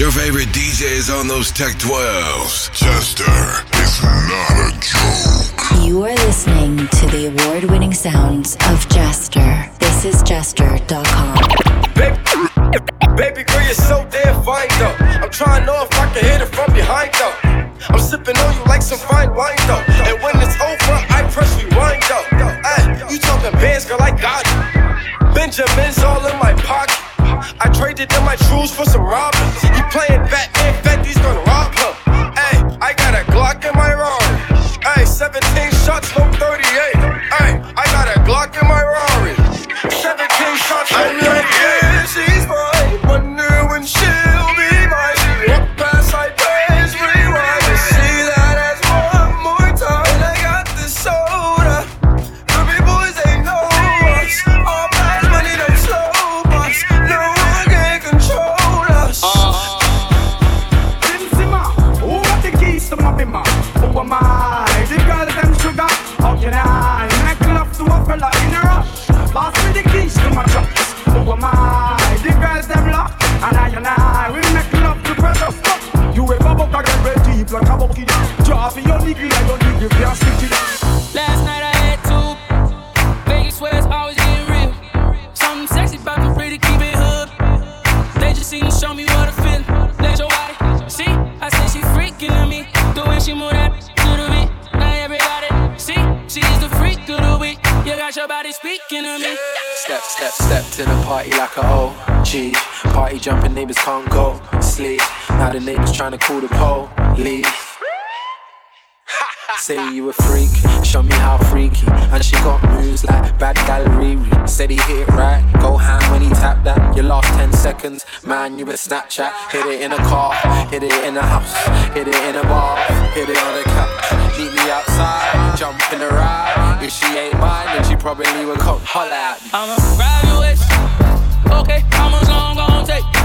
Your favorite DJ is on those Tech 12s. Jester is not a joke. You are listening to the award winning sounds of Jester. This is Jester.com. Baby, baby girl, you're so damn fine though. I'm trying to know if I can hit it from behind though. I'm sipping on you like some fine wine though. And when it's over, I press rewind though. Ay, you talking bands, girl, I got it. Benjamin's all in my pocket. I traded in my trues for some robbers. He playing Batman, girl very deep like a bucky? Drop in your nigga like your nigga can't stick it. Last night I had two. Vegas where it's always getting real. Something sexy about them pretty, keep it hood. They just seem to show me what I feel. Let your body see. I say she freaking on me. The way she move that to the beat. Now everybody see. She's the freak of the week. You got your body speaking to me. Step, step, step to the party like a OG. Party jumping, neighbors can't go sleep. Now the neighbors trying to call the police. Say you a freak, show me how freaky. And she got moves like bad gallery. Said he hit it right, go ham when he tapped that. Your last 10 seconds, man, you a Snapchat. Hit it in a car, hit it in a house, hit it in a bar, hit it on a couch. Meet me outside, jump in the ride. If she ain't mine, then she probably would come holler at me. I'ma grab your waist. Okay, how much long gon' take?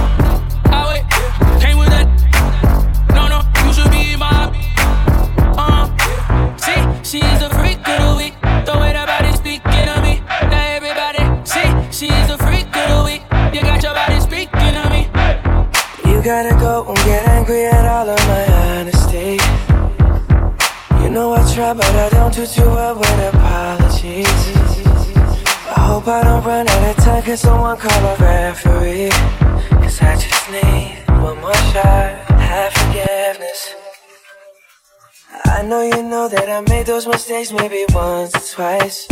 Gotta go and get angry at all of my honesty. You know I try, but I don't do too well with apologies. I hope I don't run out of time, can someone call a referee? Cause I just need one more shot, have forgiveness. I know you know that I made those mistakes maybe once or twice.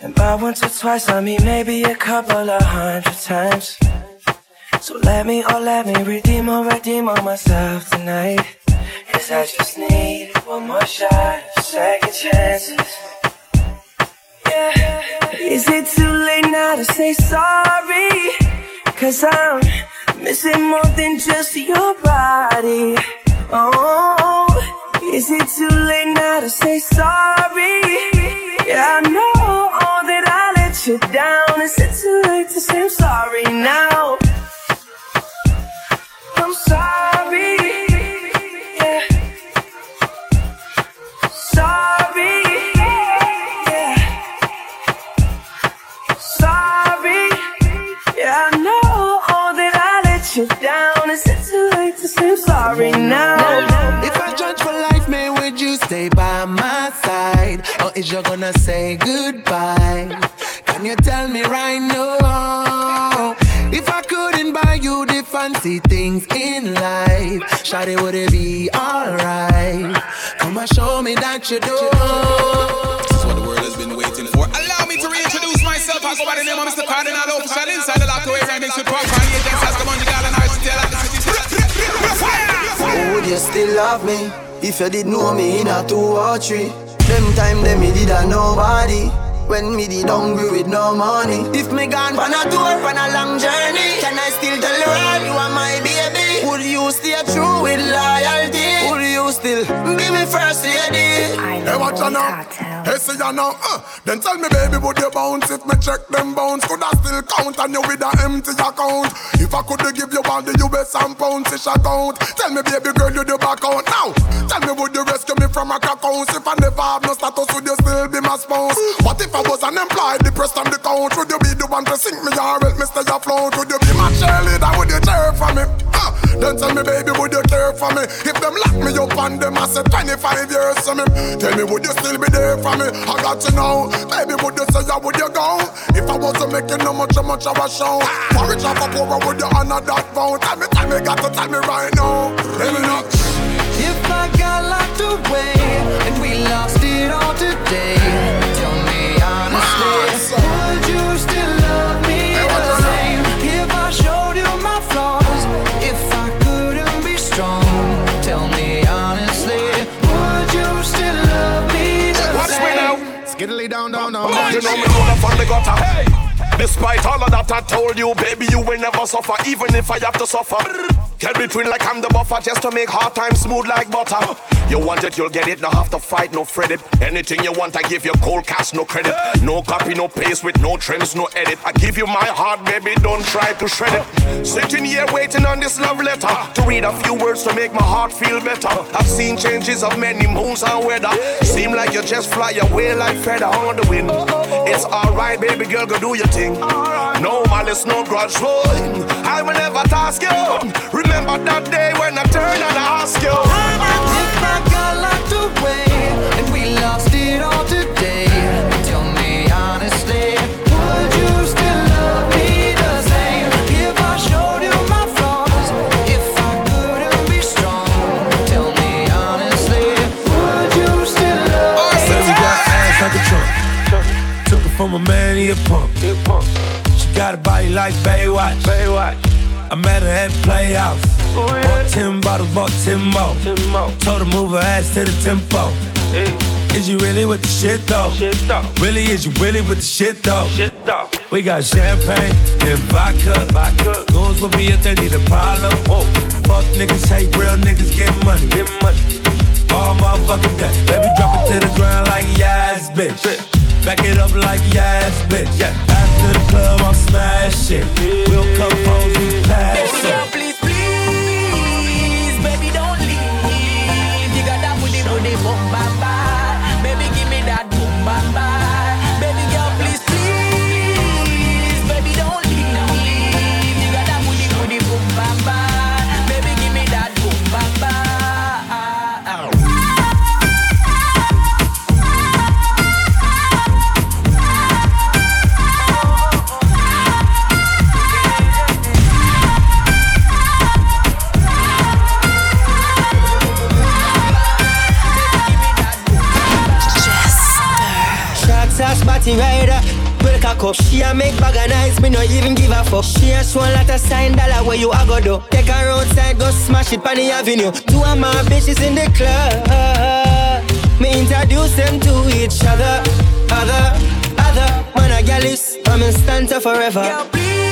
And by once or twice, I mean maybe a couple of hundred times. So let me, oh let me redeem or redeem on myself tonight. Cause I just need one more shot, second chances. Yeah. Is it too late now to say sorry? Cause I'm missing more than just your body. Oh, is it too late now to say sorry? Yeah, I know that I let you down. Is it too late to say I'm sorry now? I'm sorry. Yeah. Sorry. Yeah. Sorry. Yeah, I know that I let you down. Is it too late to say sorry now? If I judge for life, man, would you stay by my side? Or is you gonna say goodbye? Can you tell me right now? Fancy things in life, Shawty, would it be alright? Come and show me that you do. This is what the world has been waiting for. Allow me to reintroduce myself. I go by the name of Mr. Kardinal Offishall inside the Locked Away Remix with Popcaan Agents as the Money and Archie Taylor. Would you still love me if you did know me in a two or three? Them time them me did a nobody. When me did hungry with no money. If me gone on a tour, on a long journey, can I still tell the world you are my baby? Would you stay true with loyalty? Would you still be me first lady? Hey, what watch you now. Hey, see you now. Uh, then tell me, baby, would you bounce if me check them bounce? Could I still count on you with an empty account? If I could give you all the US and pounds, it's account. Tell me, baby girl, you do back out now. Tell me, would you rescue me from a accounts? If I never have no status, would you still be my spouse? What if I was unemployed, depressed on the couch? Would you be the one to sink me or help me stay afloat? Would you be my cheerleader? Would you cheer for me? Uh, then tell me, baby, would you care for me? If them lock me up and them, I said 25 years to me. Tell me, would you still be there for me? I got to know. Baby, would you say, yeah, would you go? If I wasn't making no much, much of a show. For or for poor, would you honor that vow? Tell me, tell me, got to tell me right now. Tell me now. If I got locked away and we lost it all today, tell me honestly, ah, down. You know me know from the gutter. Hey. Despite all of that I told you, baby, you will never suffer, even if I have to suffer. Get between like I'm the buffer, just to make hard times smooth like butter. You want it, you'll get it. No have to fight, no fret it. Anything you want, I give you cold cash, no credit. No copy, no paste with no trims, no edit. I give you my heart, baby, don't try to shred it. Sitting here waiting on this love letter to read a few words to make my heart feel better. I've seen changes of many moons and weather. Seem like you just fly away like feather on the wind. It's alright, baby girl, go do your thing. No malice, no grudge, boy. I will never task you. Remember that day when I turned and I asked you. I got locked away and we lost from a man, he a punk. She got a body like Baywatch. I met her at Playhouse. Oh, bought ten bottles, bought ten more. Told her move her ass to the tempo. Is you really with the shit though? Really, is you really with the shit though? We got champagne and vodka. Goons will be if they need a problem. Fuck niggas, hate real niggas, get money. Get money. All motherfucking day. Baby, drop it to the ground like yes, bitch. Back it up like yes, bitch. After the club, I'm smashing. We'll come home, we pass Body rider. Break a cup, she a make bag of nice, me no even give a fuck. She a show a lot of sign dollar where you a go do. Take her outside, go smash it on the avenue. Two of my bitches in the club. Me introduce them to each other, other, other. Man a gal is, I'm in stanza forever. Girl, please,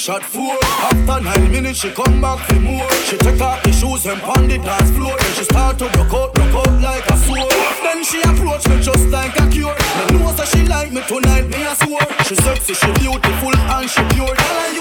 shot, four. After nine minutes, she come back for more. She take off the shoes and pound the dance floor. Then she start to broke out, broke out like a sword. Then she approach me just like a cure. Me know that she like me tonight, me a swore. She sexy, she beautiful and she pure.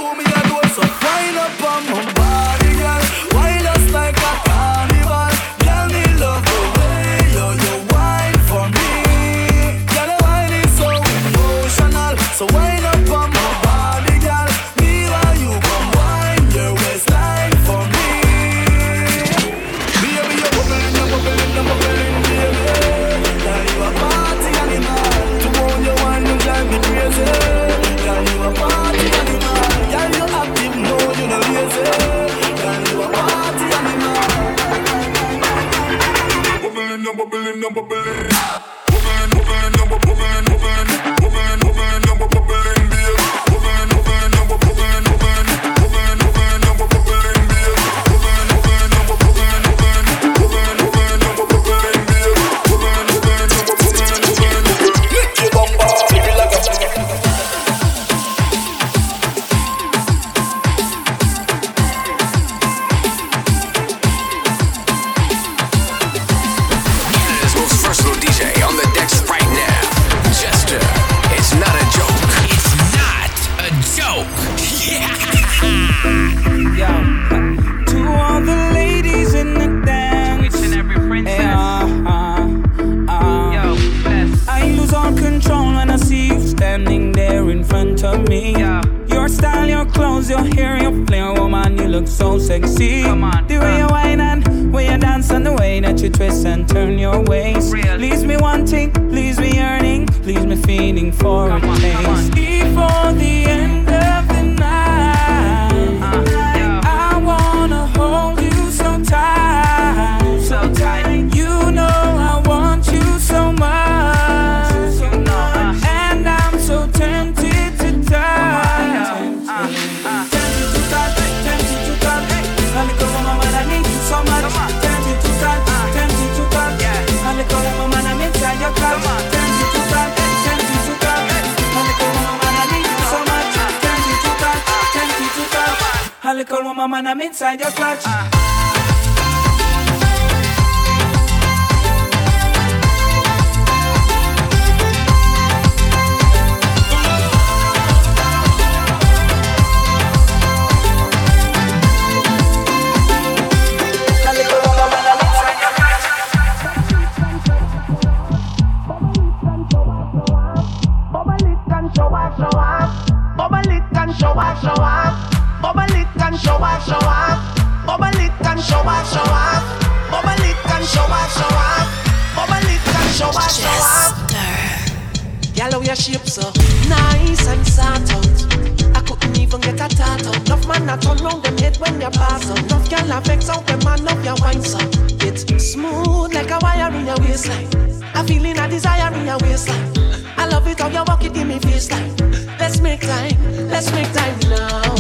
Your shape so nice and sort out. I couldn't even get a tat out. Enough man a turn round them head when you pass out. Enough girl a vex out them man love your wine so. It's smooth like a wire in your waistline. A feeling a desire in your waistline. I love it how you walk it in me face like. Let's make time, let's make time now.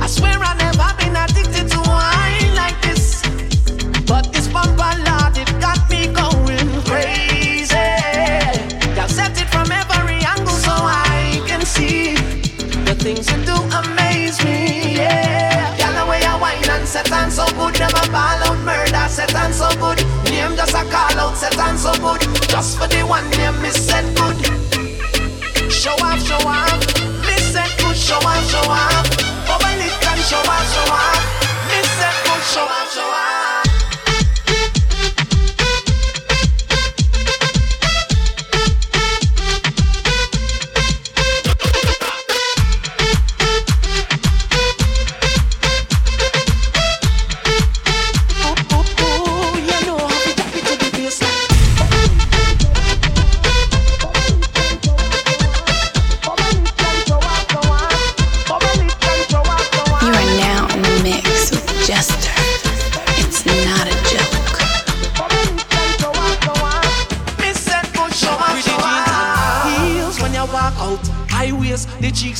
I swear I Set on so good, name just a call out. Set on so good, just for the one name me set good. Show off, show off. Me set good, show off, show off. Bubble it and show off, show off. Me set good, show off, show off.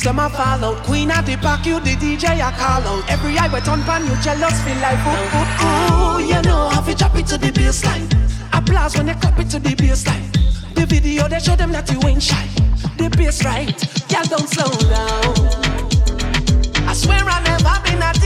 Them a follow. Queen at the back, you the DJ I call out. Every eye wet on pan, you jealous feel like ooh ooh ooh. You know how to chop it to the baseline. Applause when they clap it to the baseline. The video they show them that you ain't shy. The bass right, y'all don't slow down. I swear I never been at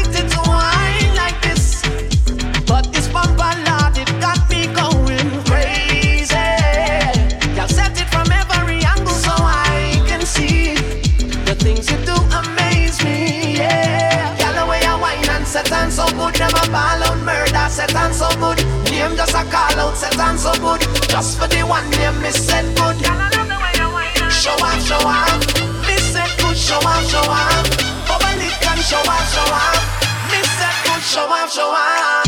good. Just for the one name, me said good. Show off, show off. Me said good, show off, show off. Bubble it and show off, show off. Me said good, show off, show off.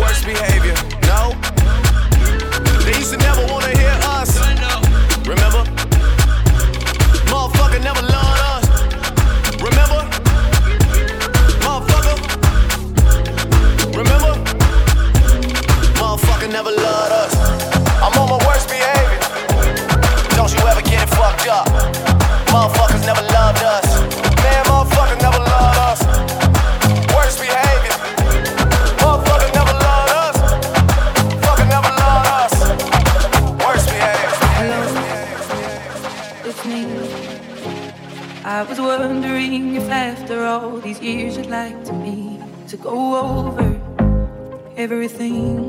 worst behavior. No, they used to never wanna hear us. Remember? Motherfucker never loved us. Remember? Motherfucker. Remember? Motherfucker never loved us. I'm on my worst behavior. Don't you ever get it fucked up. Motherfuckers never love. go over everything.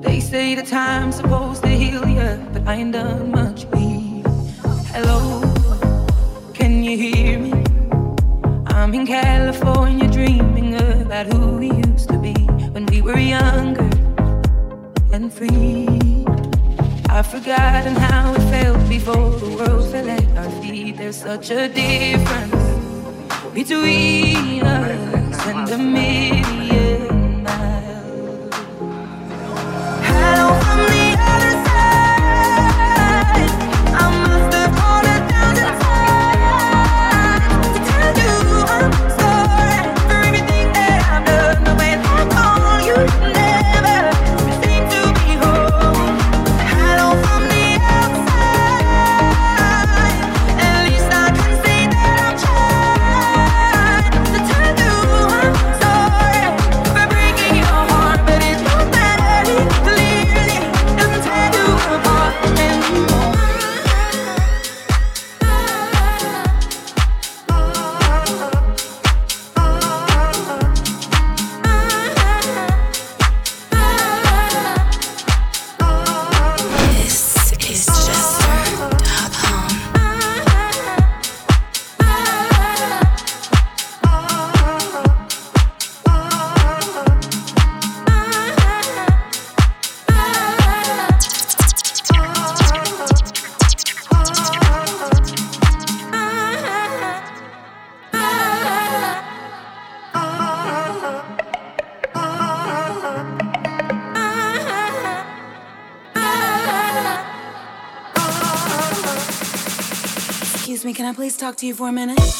They say the time's supposed to heal you, but I ain't done much. healing. hello, can you hear me? I'm in California dreaming about who we used to be when we were younger and free. I've forgotten how it felt before the world fell at our feet. There's such a difference between us and the media. I please talk to you for a minute?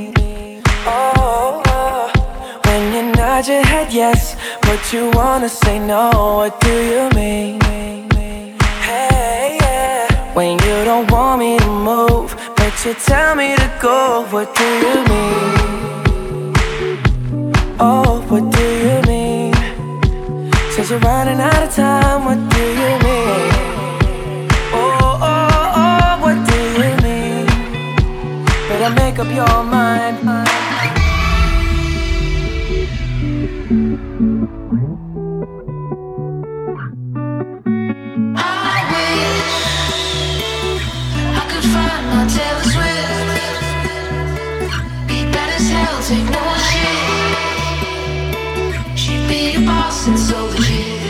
oh, when you nod your head yes, but you wanna say no. What do you mean? Hey. When you don't want me to move, but you tell me to go. What do you mean? Oh, what do you mean? Since we're running out of time, what do you mean? Oh, oh, oh, I make up your mind. since all the years.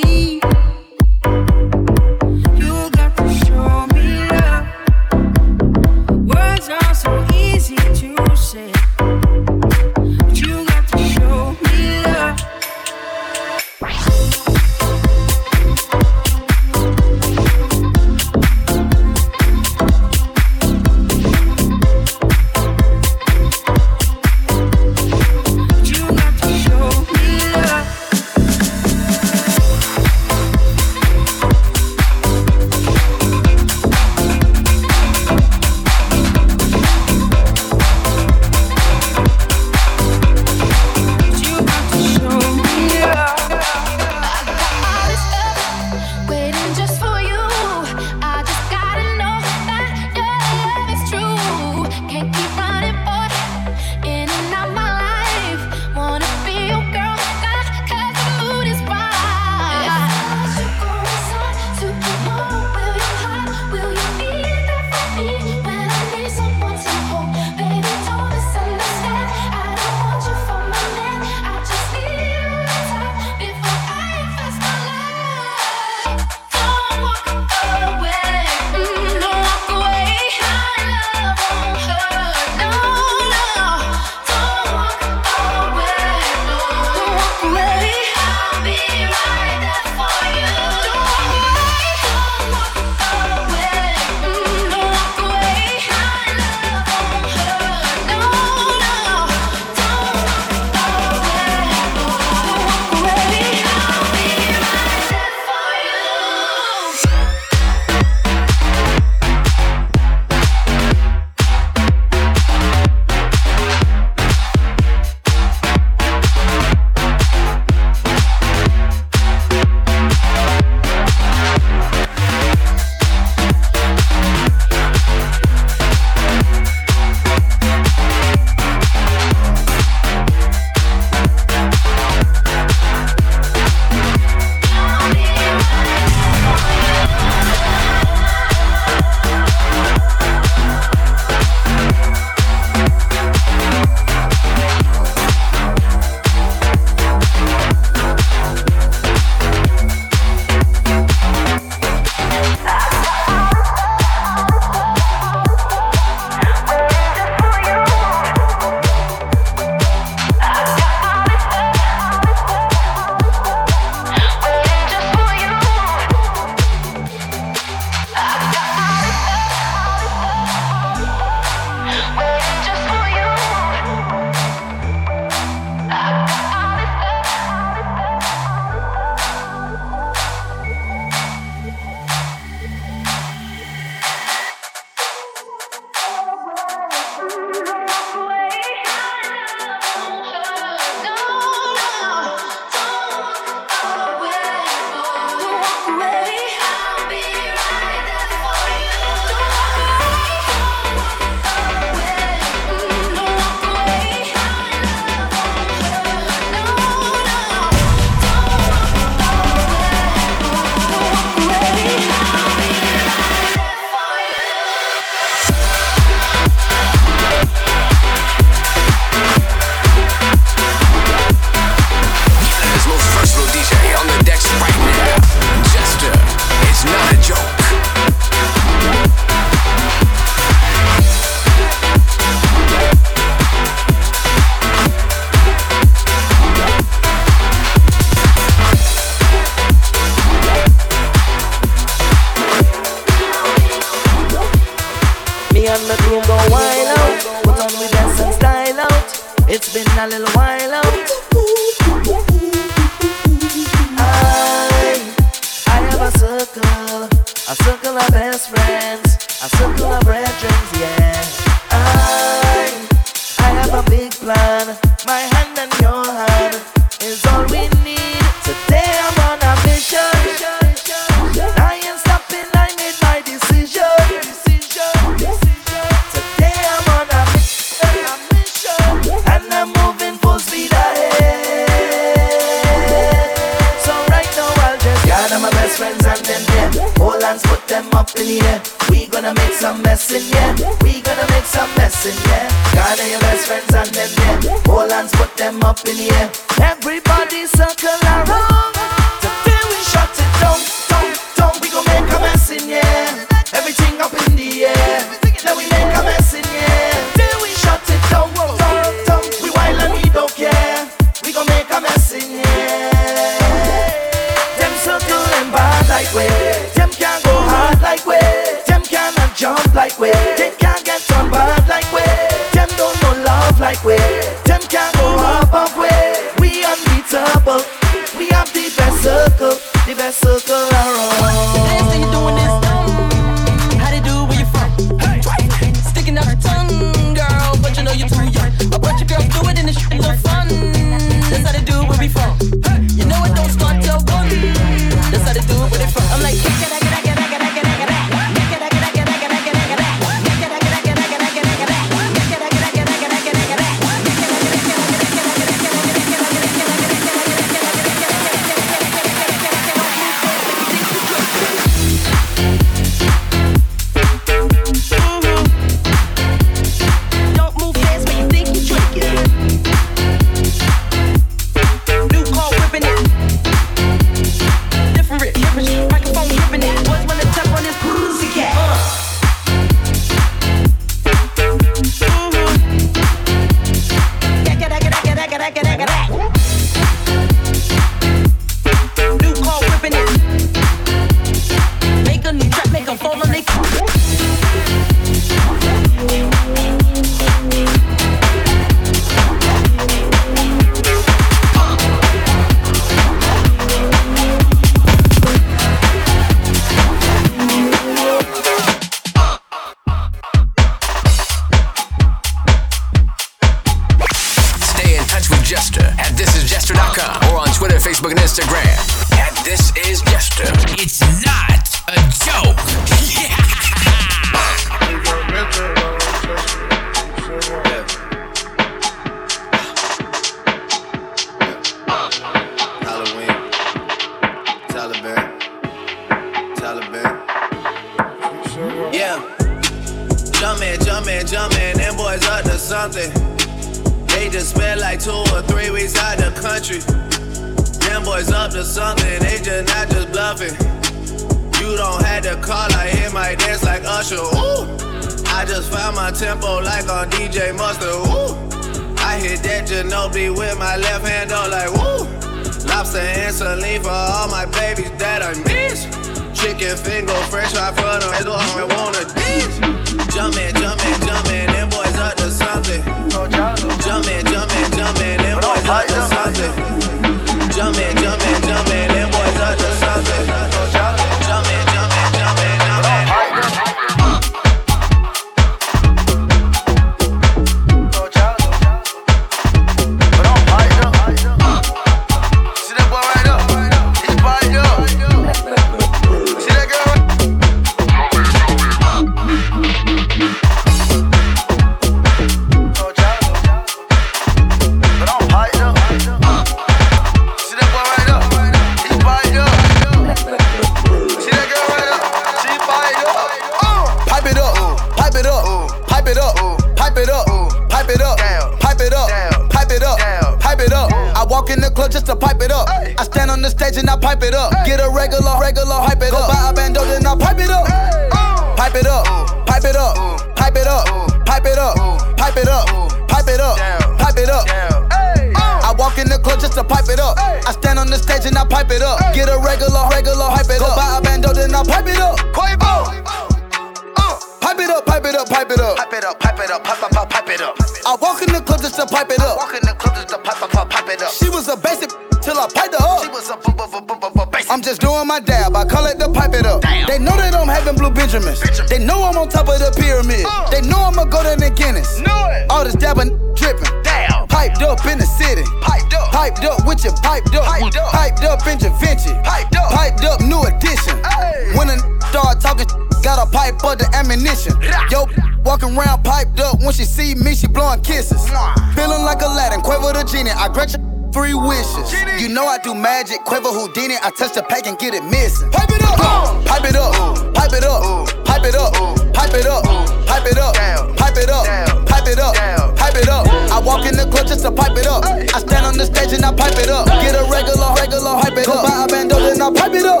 On top of the pyramid. Uh. They know I'ma go to the Guinness. Know it. All this dabbing dripping. Damn. Piped up in the city. Piped up. Piped up with your piped up. Piped up. Piped up in Vinci. Piped up. Piped up new edition. Hey. When a start talking, got a pipe up the ammunition. Rah. Yo, walking around piped up. When she see me, she blowing kisses. Mwah. Feeling like Aladdin, Quavo the genie. I grant you three wishes. You know I do magic, Quavo Houdini. I touch the pack and get it missing. Pipe it up, Uh. pipe it up, Uh. Pipe it up, Uh. pipe it up, Uh. pipe it up, Uh. pipe it up, pipe it up, pipe it up, pipe it up. I walk in the club just to pipe it up. I stand on the stage and I pipe it up. Get a regular, regular, hype it up. Go buy a bando, then I pipe it up.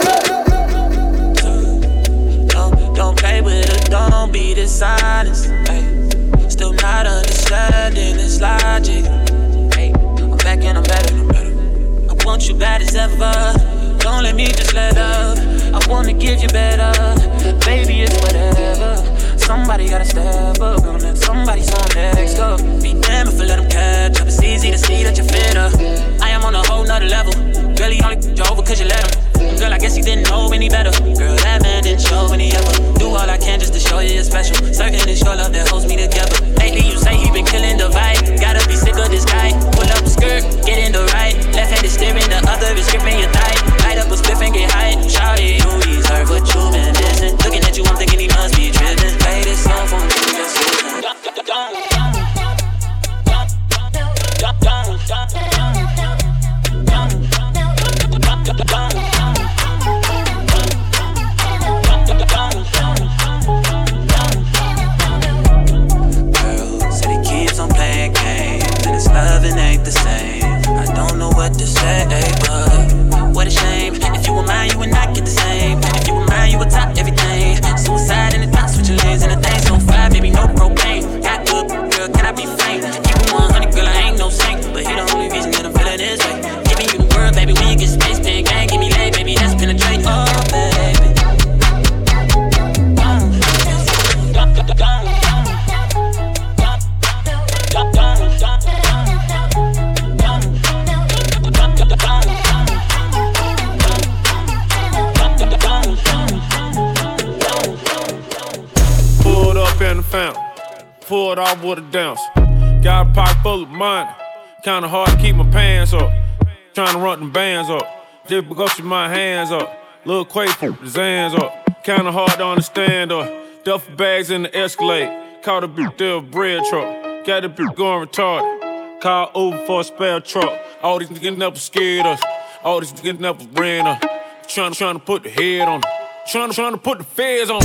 Don't, don't play with it, don't be dishonest. Ay. Still not understanding this logic. Ay. I'm back and I'm better. I'm better. I want you bad as ever. Don't let me just let up. I wanna give you better. Baby, it's whatever. Somebody gotta step up. Gonna let somebody on next up. Be damned if I let them catch up. It's easy to see that you're fitter. I am on a whole nother level. He only over cause you let him. Girl, I guess he didn't know any better. Girl, that man didn't show any ever. Do all I can just to show you you're special. Certain it's your love that holds me together. Lately, you say he been killing the vibe. Gotta be sick of this guy. Pull up skirt, get in the right. Left hand is steering, the other is gripping your thigh. Light up a spliff and get high. Shawty, you deserve what you've been missing. Looking at you, I'm thinking he must be tripping. Play this song for me, just listen. Pulled off with a dance. Got a pocket full of money, kinda hard to keep my pants up. Trying to run them bands up, just because with my hands up. Lil Quay put his hands up, kinda hard to understand up. Duffel bags in the Escalade, caught a bitch there a bread truck. Got a bitch going retarded, call over for a spare truck. All these niggas never scared us, all these niggas never ran us. Trying to put the head on 'em. Trying to, trying to put the feds on.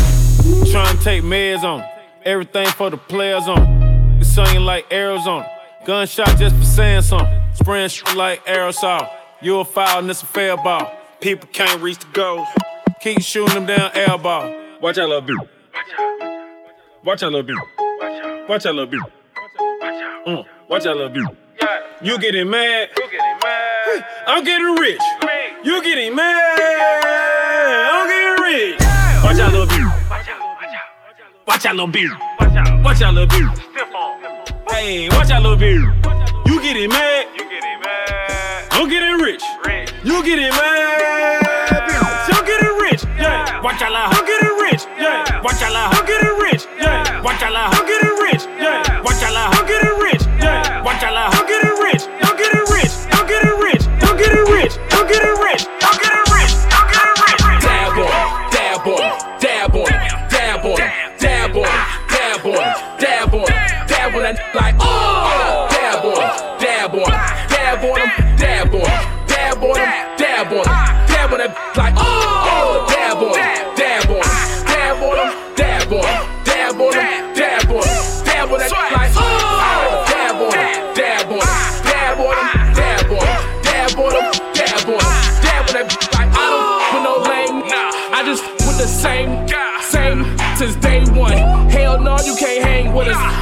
Trying to take meds on on 'em. Everything for the players on 'em. It's singing like Arizona. Gunshot just for saying something. Spraying shit like aerosol. You a foul and it's a fair ball. People can't reach the goals. Keep shooting them down air ball. Watch out, little bitch. Watch out, little bitch. Watch out, little bitch. Mm, watch out, little bitch. You getting mad? I'm getting rich. You getting mad? I'm getting rich. Watch out, little bitch. Watch out, little bitch. Watch out, watch out, little bitch. Hey, watch out, little bitch. You getting mad? You getting mad? I'm getting rich. You getting mad? bitch. I'm getting rich. Yeah. Watch out, I'm getting rich. Yeah. Watch out, little. I'm getting rich. Yeah. Watch out, little. I'm getting rich.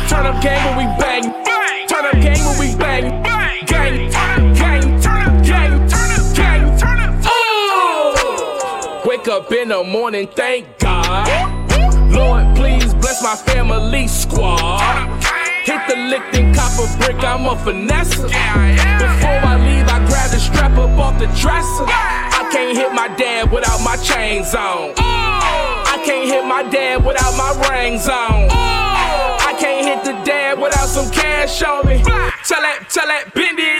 Turn up game when we bang, turn up game when we bang, gang, gang, gang, turn up gang, turn up gang, turn up. oh. Wake up in the morning, thank God. Lord, please bless my family squad. Hit the lick, then cop a brick, I'm a finesse. Before I leave, I grab the strap up off the dresser. I can't hit my dad without my chains on. Oh. I can't hit my dad without my rings on. Oh. Can't hit the dad without some cash on me. Tell that, tell that, bend it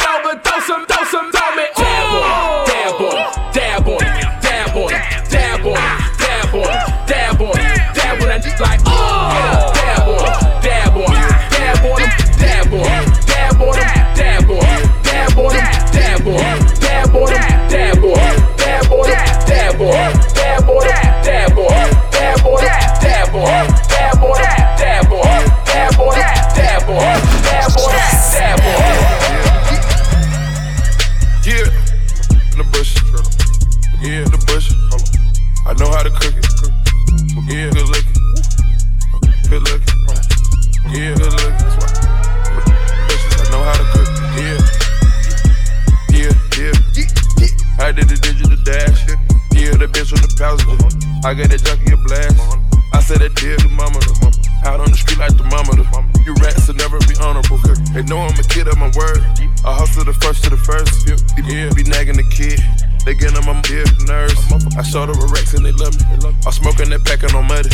I showed up with Rex and they love me. I'm smoking that packing on muddy.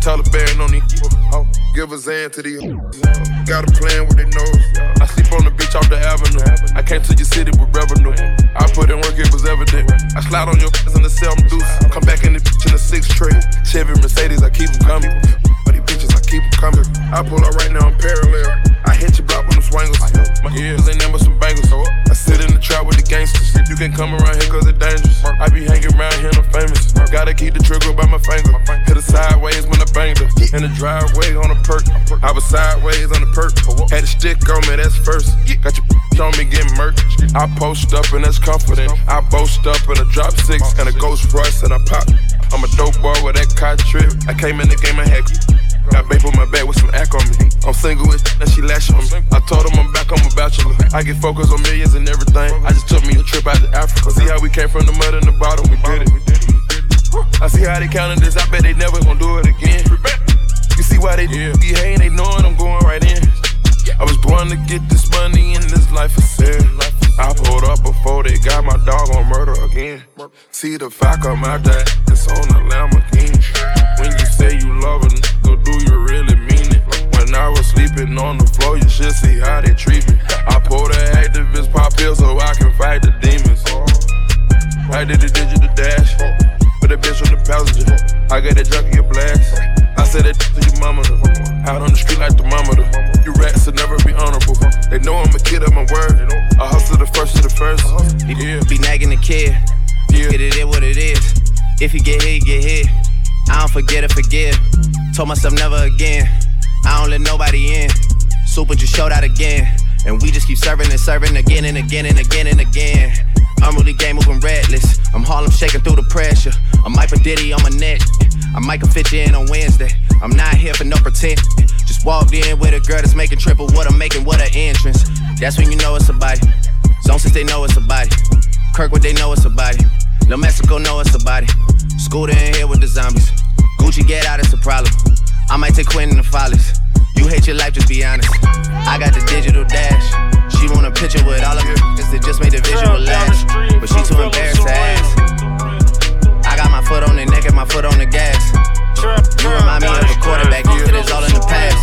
Taliban on these. Give a Zan to these. Got a plan with their nose. I sleep on the beach off the avenue. I came to your city with revenue. I put in work, it was evident. I slide on your in the cell, I'm deuce. Come back in the bitch in the six tray. Chevy Mercedes, I keep them coming. But these bitches, I keep them coming. I pull up right now, I'm parallel. Stick on me, that's first. Got your on me getting murked. I post up and that's confident. I boast up in a drop six and a ghost Royce and I pop. I'm a dope boy with that car trip. I came in the game, I had Got babe on my back with some act on me. I'm single with and she lash on me. I told him I'm back, I'm a bachelor. I get focused on millions and everything. I just took me a trip out to Africa. See how we came from the mud and the bottom, we did it. I see how they counted this, I bet they never gonna do it again. You see why they yeah. be hating, they knowing I'm going right in. I was born to get this money and this life is sad. I pulled up before they got my dog on murder again. See the fire come out that it's on the Lamborghini. When you say you love a nigga, do you really mean it? When I was sleeping on the floor, you should see how they treat me. I pulled the activist pop pill so I can fight the demons. I did the digital dash. Put that bitch on the passenger. I got that junkie a blast. I said that to your mama. Out on the street like the mama. though. You rats will never be honorable. They know I'm a kid of my word. I hustle the first to the first. Yeah. Be nagging the kid. Yeah. It is what it is. If you get hit, you get hit. I don't forget or forgive. Told myself never again. I don't let nobody in. Super just showed out again. And we just keep serving and serving again and again and again and again. I'm really game moving reckless. I'm Harlem shaking through the pressure. I'm Mike Diddy on my neck. I might can fit you in on Wednesday. I'm not here for no pretend. Just walked in with a girl that's making triple what I'm making, what an entrance. That's when you know it's a body. Zone since they know it's a body. Kirkwood, they know it's a body. No Mexico, know it's a body. Scooter in here with the zombies. Gucci, get out, it's a problem. I might take Quentin the Follies. You hate your life, just be honest. I got the digital dash. She want a picture with all of her that just made the visual last. But she too embarrassed to ask. I got my foot on the neck and my foot on the gas. You remind me of a quarterback, you fit is all in the past.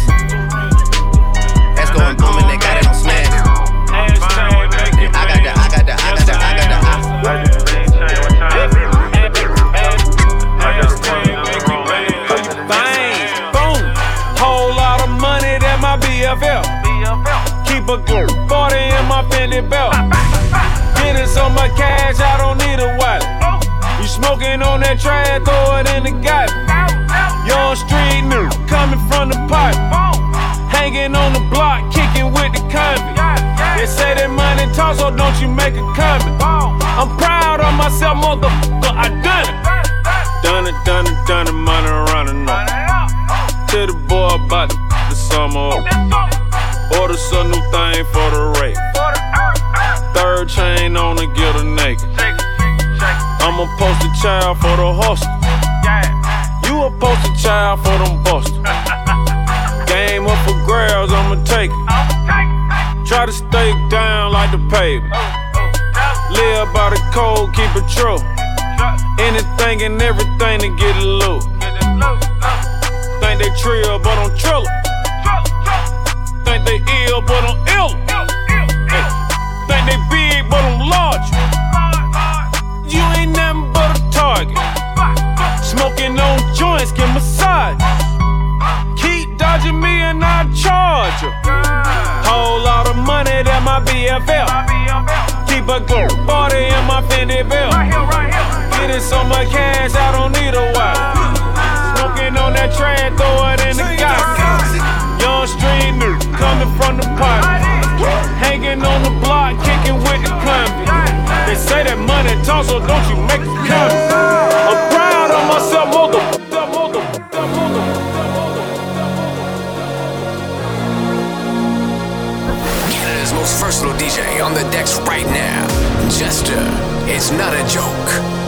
That's going booming, they got it my BFF. Keep a good 40 in my Fendi belt. Getting so much cash, I don't need a wallet. You smoking on that trash, throw it in the gut. Young street new, coming from the pipe. Hanging on the block, kicking with the convict. They say that money talk, so don't you make a comment. I'm proud of myself, motherfucker, I done it. Get a naked. I'm a poster child for the hustle. You a poster child for them busters. Game up for grabs, I'ma take it. Try to stay down like the pavement. Live by the code, keep it true. Anything and everything to get a loot. Think they trill, but I'm trillin'. Think they ill, but I'm Smoking on joints, get massage. Keep dodging me and I charge you. Whole lot of money that my BFF. Keep a good body in my Fendi belt. Getting so much cash, I don't need a wife. Smoking on that trash, throw it in the gas. Young street nigga coming from the pot. Hanging on the block, kicking with the clumpy. They say that money talks, so don't you make it come. Most versatile DJ on the decks right now. Jester, it's not a joke.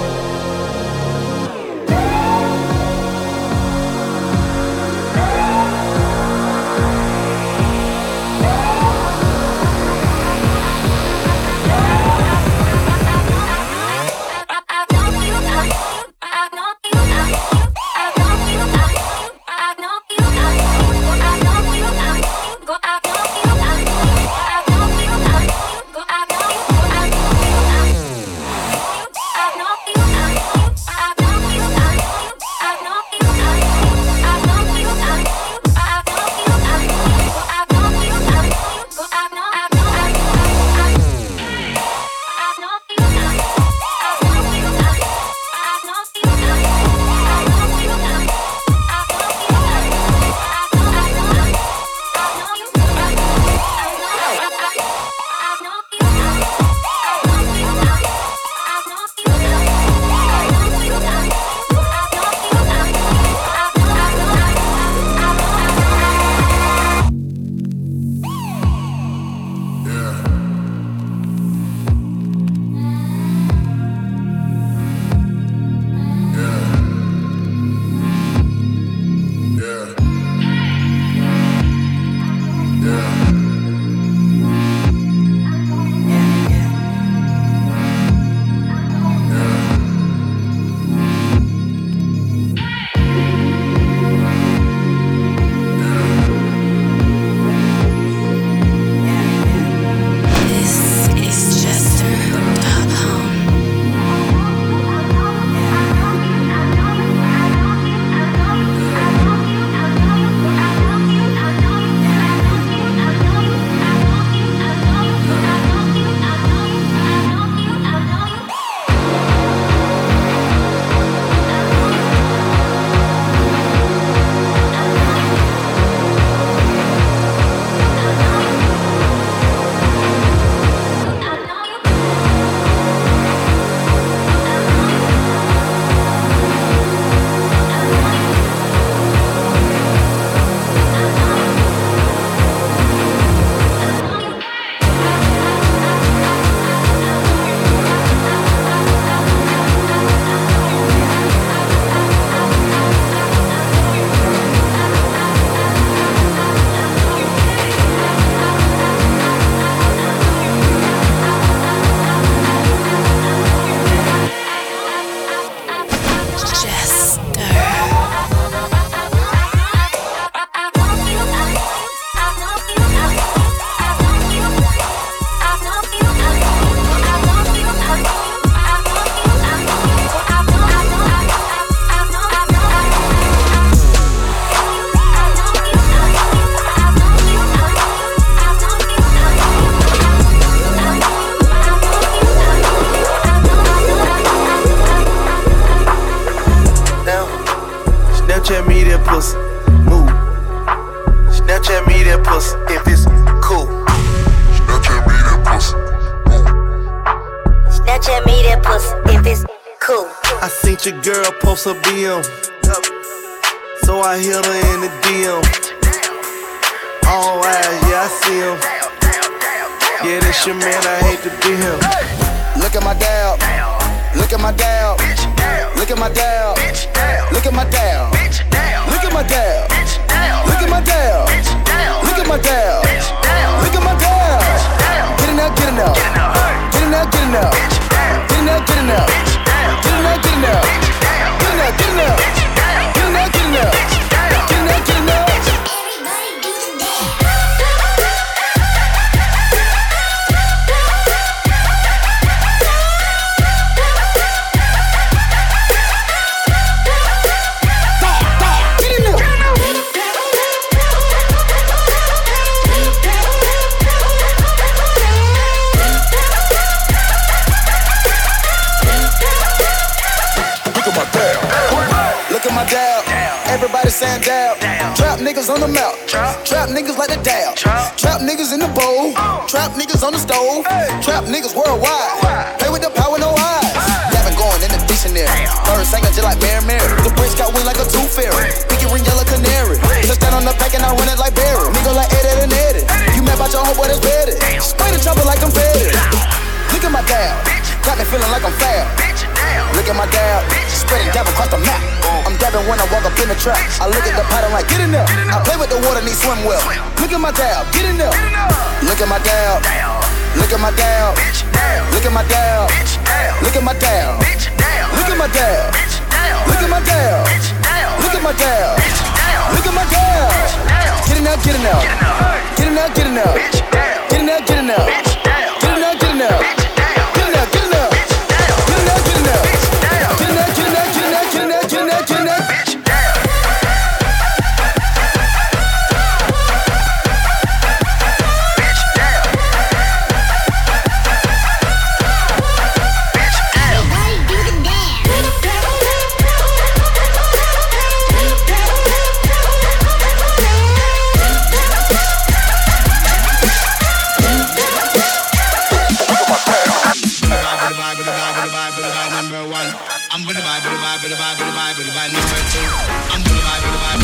the number two. I'm number. I'm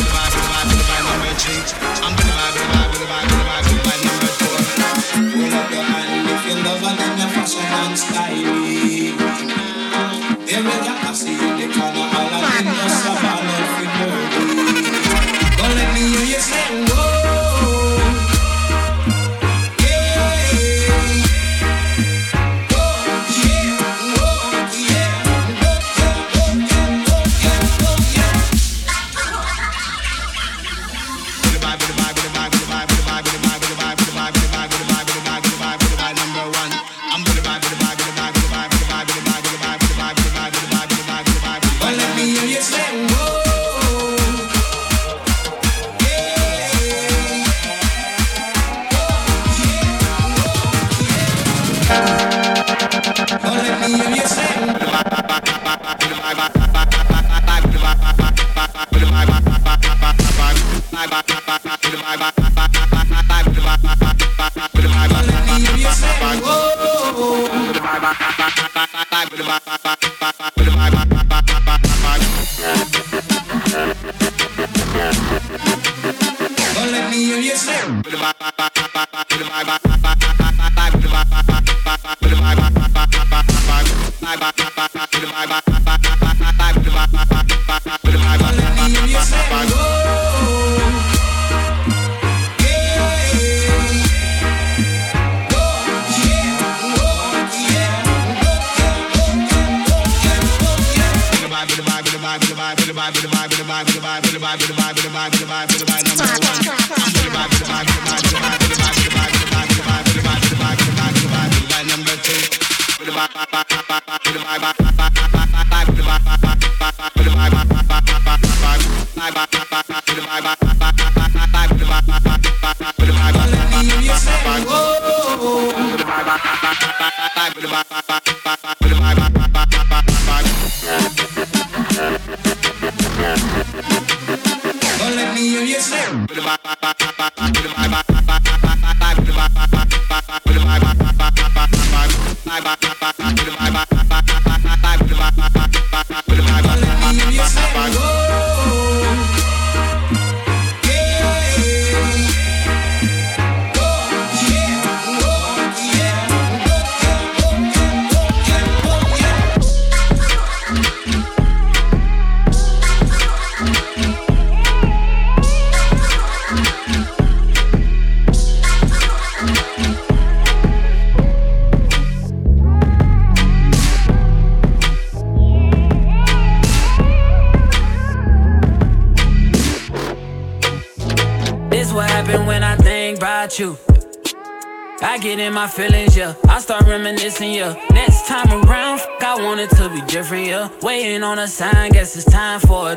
number four. If you love then fashion and I see you, they call her all I need your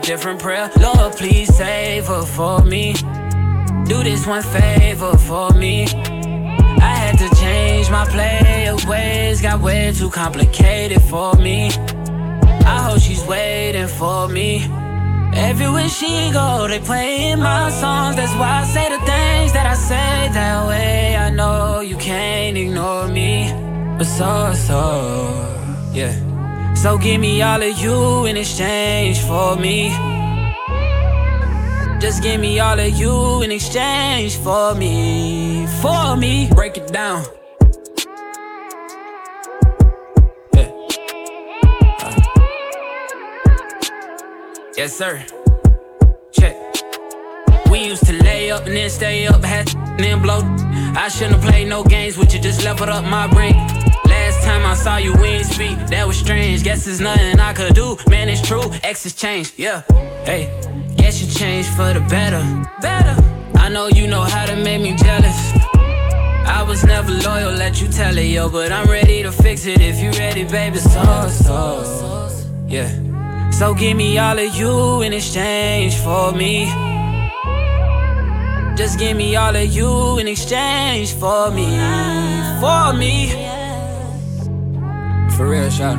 different prayer. Lord, please save her for me. Do this one favor for me. I had to change my play ways, got way too complicated for me. I hope she's waiting for me. Everywhere she go, they playing my songs. That's why I say the things that I say that way. I know you can't ignore me, but so so yeah. So give me all of you in exchange for me. Just give me all of you in exchange for me, for me. Break it down. Yeah. Uh. Yes, sir. Check. We used to lay up and then stay up, had and then blow. I shouldn't have played no games with you, just leveled up my brain. Time I saw you, we ain't speak, that was strange. Guess there's nothing I could do, man, it's true. X has changed, yeah. Hey, guess you changed for the better. Better. I know you know how to make me jealous. I was never loyal, let you tell it, yo, but I'm ready to fix it if you ready, baby. So, so, yeah. So give me all of you in exchange for me. Just give me all of you in exchange for me, for me. For real, shout.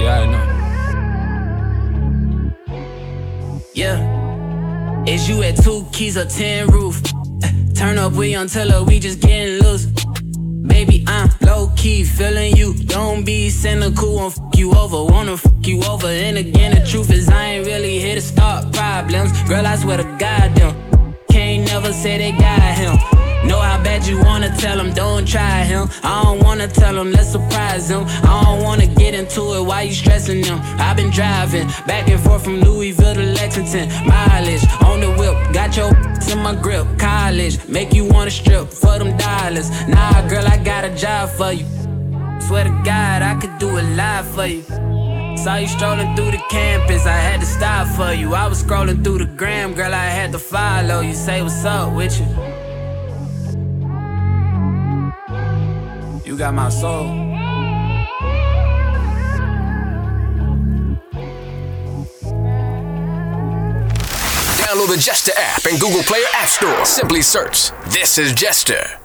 Yeah, I know. Yeah. Is you at two keys or ten roof? Turn up, we until her, we just getting loose. Baby, I'm low key feeling you. Don't be cynical, won't fuck you over. Wanna fuck you over. And again, the truth is, I ain't really here to start problems. Girl, I swear to God, them can't never say they got him. Know how bad you wanna tell him, don't try him. I don't wanna tell him, let's surprise him. I don't wanna get into it why you stressing him. I've been driving back and forth from Louisville to Lexington. Mileage on the whip, got your in my grip. College, make you wanna strip for them dollars. Nah, girl, I got a job for you. Swear to God, I could do it live for you. Saw you strolling through the campus, I had to stop for you. I was scrolling through the gram, girl, I had to follow you. Say what's up with. You got my soul. Download the Jester app and Google Play or App Store. Simply search This is Jester.